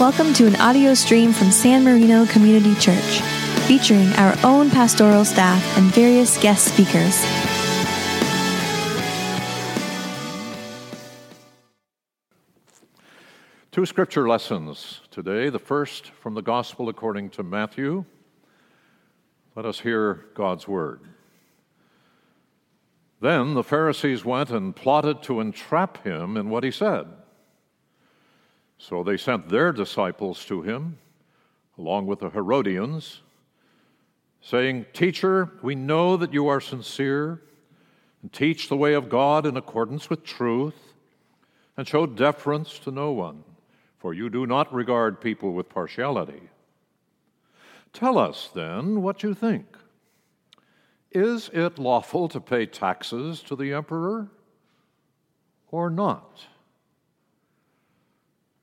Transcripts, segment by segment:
Welcome to an audio stream from San Marino Community Church, featuring our own pastoral staff and various guest speakers. Two scripture lessons today. The first from the Gospel according to Matthew. Let us hear God's word. Then the Pharisees went and plotted to entrap him in what he said. So they sent their disciples to him, along with the Herodians, saying, Teacher, we know that you are sincere and teach the way of God in accordance with truth and show deference to no one for you do not regard people with partiality. Tell us then what you think. Is it lawful to pay taxes to the emperor or not?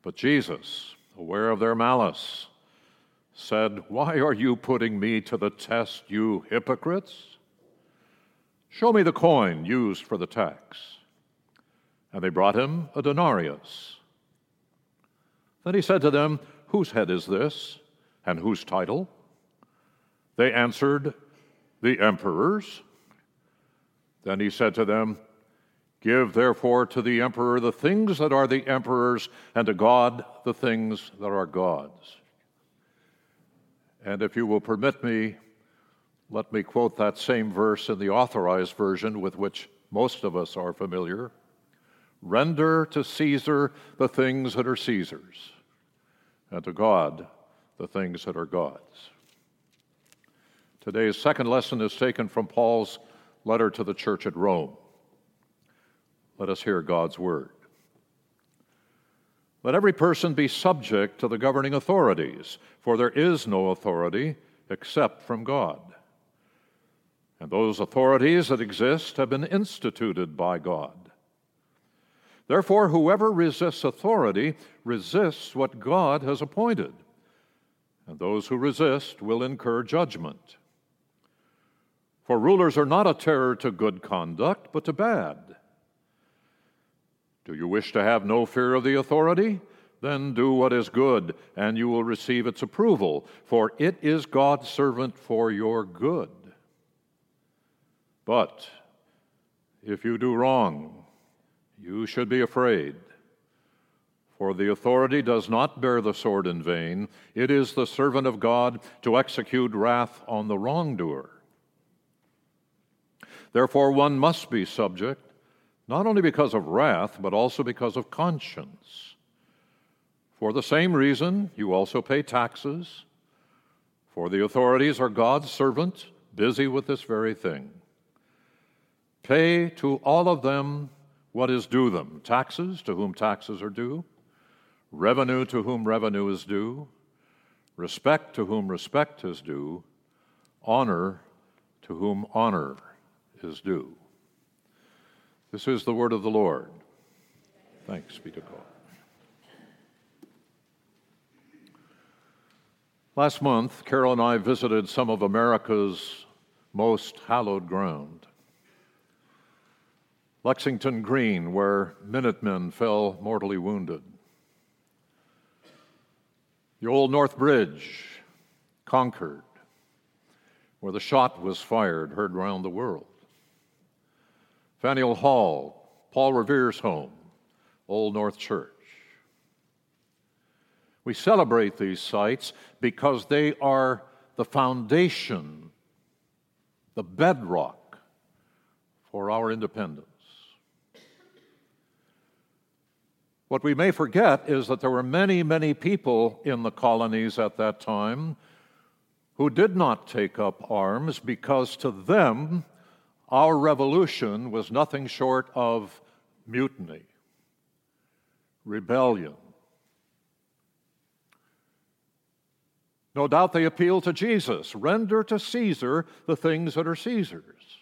But Jesus, aware of their malice, said, Why are you putting me to the test, you hypocrites? Show me the coin used for the tax. And they brought him a denarius. Then he said to them, Whose head is this, and whose title? They answered, The emperor's. Then he said to them, Give therefore to the emperor the things that are the emperor's, and to God the things that are God's. And if you will permit me, let me quote that same verse in the authorized version with which most of us are familiar Render to Caesar the things that are Caesar's and to God the things that are God's. Today's second lesson is taken from Paul's letter to the church at Rome. Let us hear God's word. Let every person be subject to the governing authorities, for there is no authority except from God. And those authorities that exist have been instituted by God. Therefore, whoever resists authority resists what God has appointed, and those who resist will incur judgment. For rulers are not a terror to good conduct, but to bad. Do you wish to have no fear of the authority? Then do what is good, and you will receive its approval, for it is God's servant for your good. But if you do wrong, you should be afraid. For the authority does not bear the sword in vain. It is the servant of God to execute wrath on the wrongdoer. Therefore, one must be subject, not only because of wrath, but also because of conscience. For the same reason, you also pay taxes, for the authorities are God's servants, busy with this very thing. Pay to all of them what is due them taxes to whom taxes are due, revenue to whom revenue is due, respect to whom respect is due, honor to whom honor is due. This is the word of the Lord. Thanks be to God. Last month, Carol and I visited some of America's most hallowed ground. Lexington Green, where Minutemen fell mortally wounded. The Old North Bridge, Concord, where the shot was fired, heard round the world. Faneuil Hall, Paul Revere's home, Old North Church. We celebrate these sites because they are the foundation, the bedrock for our independence. What we may forget is that there were many, many people in the colonies at that time who did not take up arms because to them our revolution was nothing short of mutiny, rebellion. No doubt they appeal to Jesus render to Caesar the things that are Caesar's,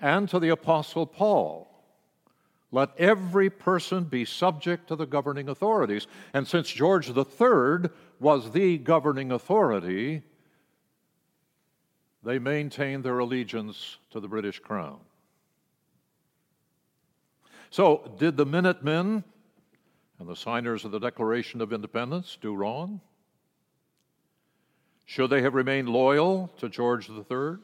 and to the Apostle Paul let every person be subject to the governing authorities. And since George III was the governing authority, they maintained their allegiance to the British Crown. So, did the Minutemen and the signers of the Declaration of Independence do wrong? Should they have remained loyal to George III?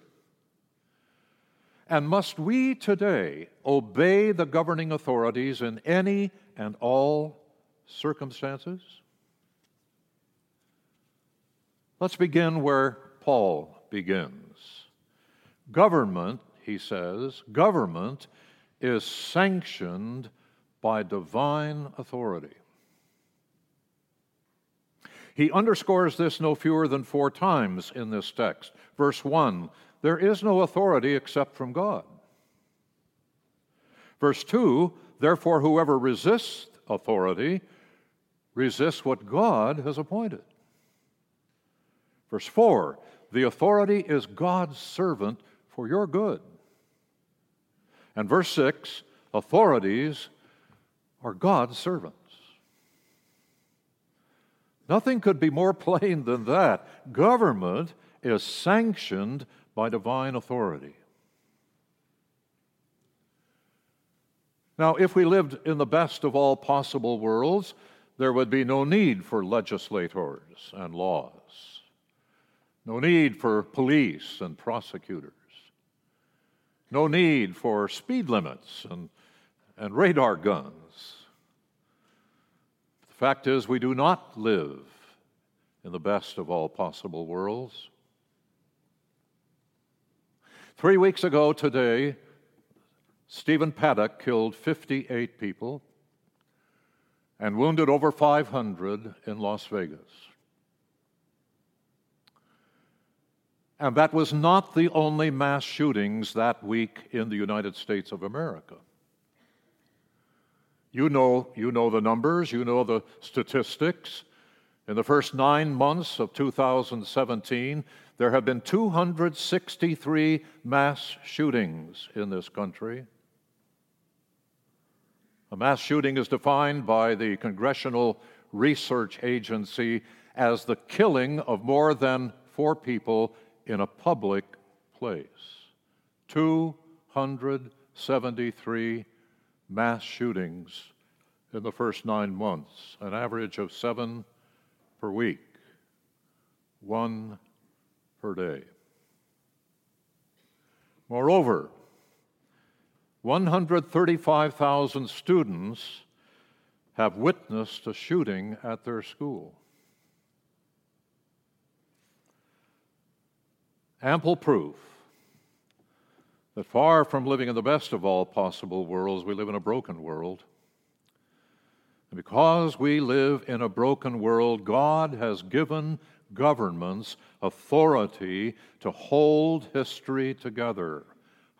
And must we today obey the governing authorities in any and all circumstances? Let's begin where Paul begins. Government, he says, government is sanctioned by divine authority. He underscores this no fewer than four times in this text. Verse 1 There is no authority except from God. Verse 2 Therefore, whoever resists authority resists what God has appointed. Verse 4 The authority is God's servant for your good. And verse 6 Authorities are God's servants. Nothing could be more plain than that. Government is sanctioned by divine authority. Now, if we lived in the best of all possible worlds, there would be no need for legislators and laws, no need for police and prosecutors, no need for speed limits and and radar guns. The fact is, we do not live in the best of all possible worlds. Three weeks ago today, Stephen Paddock killed 58 people and wounded over 500 in Las Vegas. And that was not the only mass shootings that week in the United States of America. You know, you know the numbers, you know the statistics. In the first nine months of 2017, there have been 263 mass shootings in this country. A mass shooting is defined by the Congressional Research Agency as the killing of more than four people in a public place. 273 mass shootings in the first nine months, an average of seven per week, one per day. Moreover, 135,000 students have witnessed a shooting at their school. Ample proof that far from living in the best of all possible worlds, we live in a broken world. And because we live in a broken world, God has given governments authority to hold history together,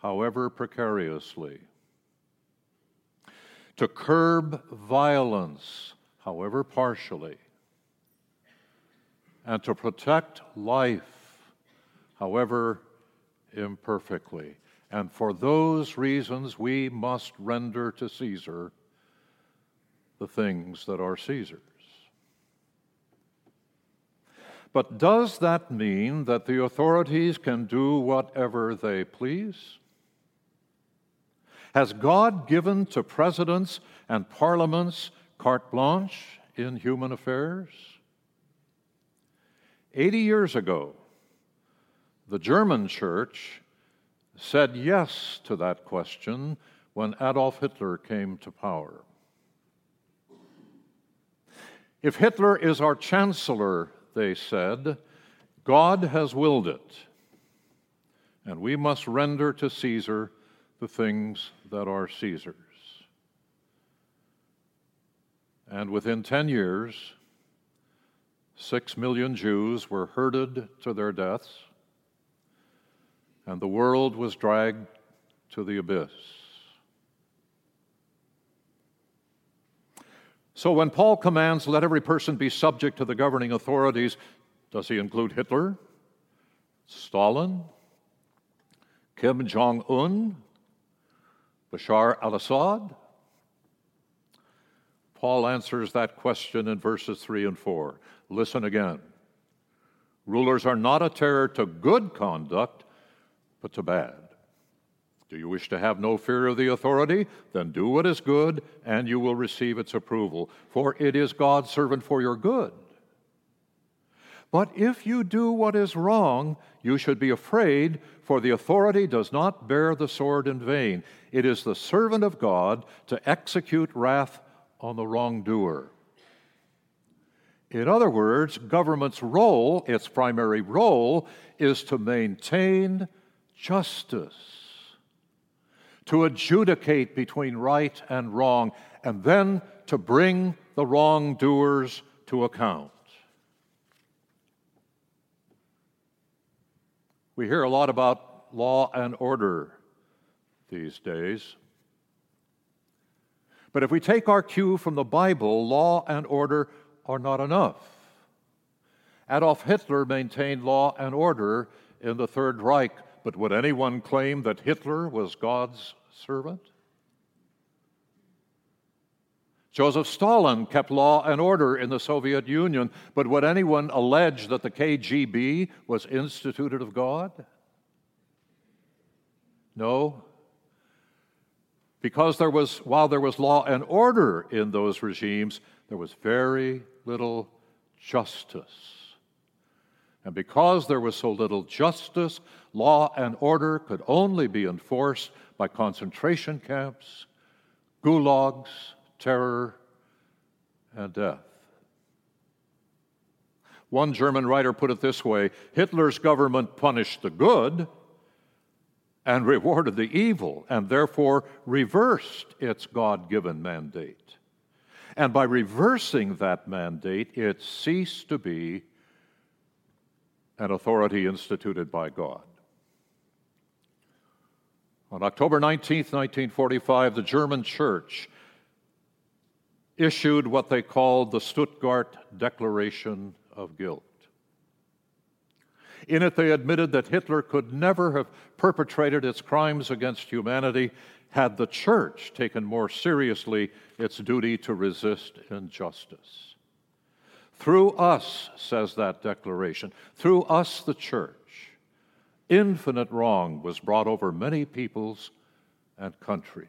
however precariously, to curb violence, however partially, and to protect life, however imperfectly. And for those reasons, we must render to Caesar the things that are Caesar's. But does that mean that the authorities can do whatever they please? Has God given to presidents and parliaments carte blanche in human affairs? Eighty years ago, the German church said yes to that question when Adolf Hitler came to power. If Hitler is our chancellor, they said, God has willed it, and we must render to Caesar the things that are Caesar's. And within 10 years, six million Jews were herded to their deaths and the world was dragged to the abyss. So when Paul commands, let every person be subject to the governing authorities, does he include Hitler, Stalin, Kim Jong un, Bashar al Assad? Paul answers that question in verses 3 and 4. Listen again. Rulers are not a terror to good conduct, but to bad. Do you wish to have no fear of the authority? Then do what is good, and you will receive its approval, for it is God's servant for your good. But if you do what is wrong, you should be afraid, for the authority does not bear the sword in vain. It is the servant of God to execute wrath on the wrongdoer. In other words, government's role, its primary role, is to maintain justice to adjudicate between right and wrong, and then to bring the wrongdoers to account. We hear a lot about law and order these days. But if we take our cue from the Bible, law and order are not enough. Adolf Hitler maintained law and order in the Third Reich, but would anyone claim that Hitler was God's servant. Joseph Stalin kept law and order in the Soviet Union, but would anyone allege that the KGB was instituted of God? No. Because there was, while there was law and order in those regimes, there was very little justice. And because there was so little justice, law and order could only be enforced by concentration camps, gulags, terror, and death. One German writer put it this way Hitler's government punished the good and rewarded the evil, and therefore reversed its God given mandate. And by reversing that mandate, it ceased to be an authority instituted by God. On October 19, 1945, the German church issued what they called the Stuttgart Declaration of Guilt. In it, they admitted that Hitler could never have perpetrated its crimes against humanity had the church taken more seriously its duty to resist injustice. Through us, says that declaration, through us, the church, infinite wrong was brought over many peoples and countries.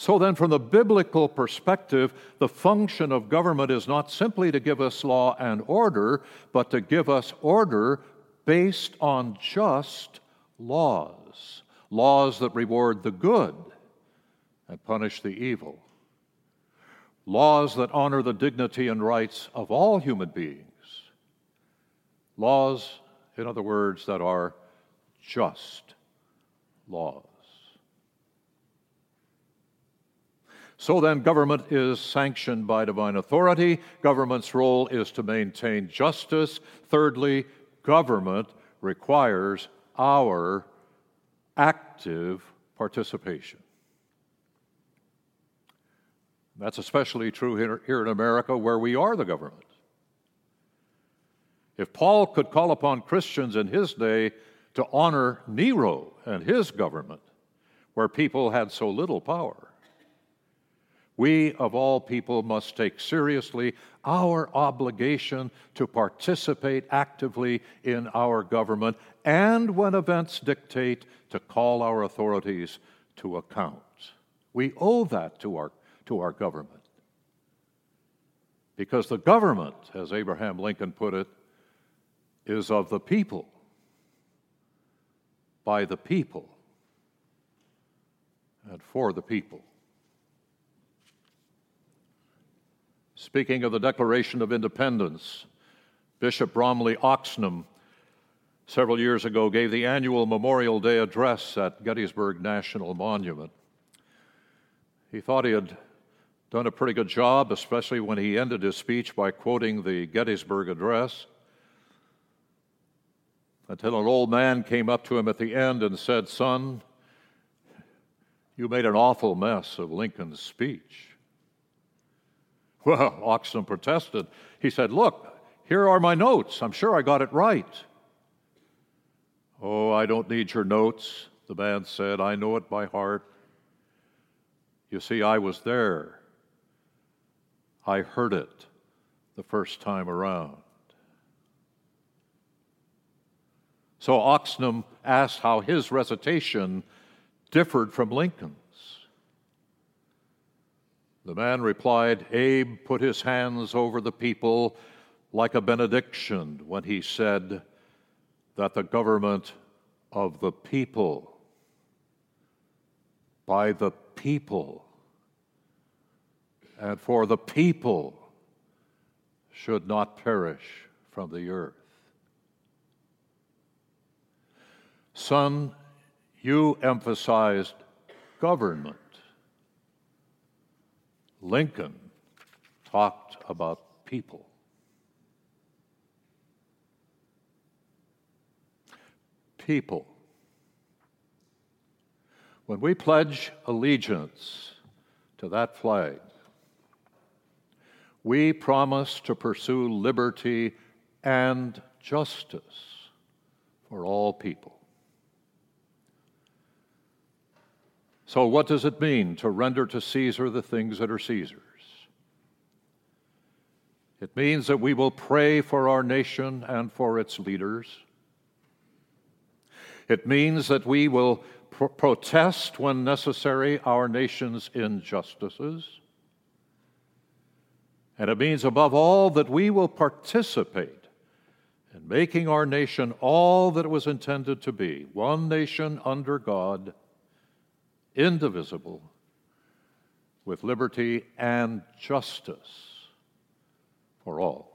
So, then, from the biblical perspective, the function of government is not simply to give us law and order, but to give us order based on just laws, laws that reward the good and punish the evil. Laws that honor the dignity and rights of all human beings, laws, in other words, that are just laws. So then, government is sanctioned by divine authority. Government's role is to maintain justice. Thirdly, government requires our active participation. That's especially true here, here in America, where we are the government. If Paul could call upon Christians in his day to honor Nero and his government, where people had so little power, we, of all people, must take seriously our obligation to participate actively in our government and, when events dictate, to call our authorities to account. We owe that to our to our government. Because the government, as Abraham Lincoln put it, is of the people, by the people, and for the people. Speaking of the Declaration of Independence, Bishop Bromley Oxnam several years ago gave the annual Memorial Day address at Gettysburg National Monument. He thought he had done a pretty good job, especially when he ended his speech by quoting the Gettysburg Address. Until an old man came up to him at the end and said, Son, you made an awful mess of Lincoln's speech. Well, Oxnam protested. He said, Look, here are my notes. I'm sure I got it right. Oh, I don't need your notes, the man said. I know it by heart. You see, I was there. I heard it the first time around. So Oxnam asked how his recitation differed from Lincoln's. The man replied, Abe put his hands over the people like a benediction when he said that the government of the people, by the people, and for the people should not perish from the earth. Son, you emphasized government. Lincoln talked about people. People. When we pledge allegiance to that flag, we promise to pursue liberty and justice for all people. So, what does it mean to render to Caesar the things that are Caesar's? It means that we will pray for our nation and for its leaders. It means that we will pro- protest when necessary our nation's injustices. And it means, above all, that we will participate in making our nation all that it was intended to be one nation under God indivisible, with liberty and justice for all.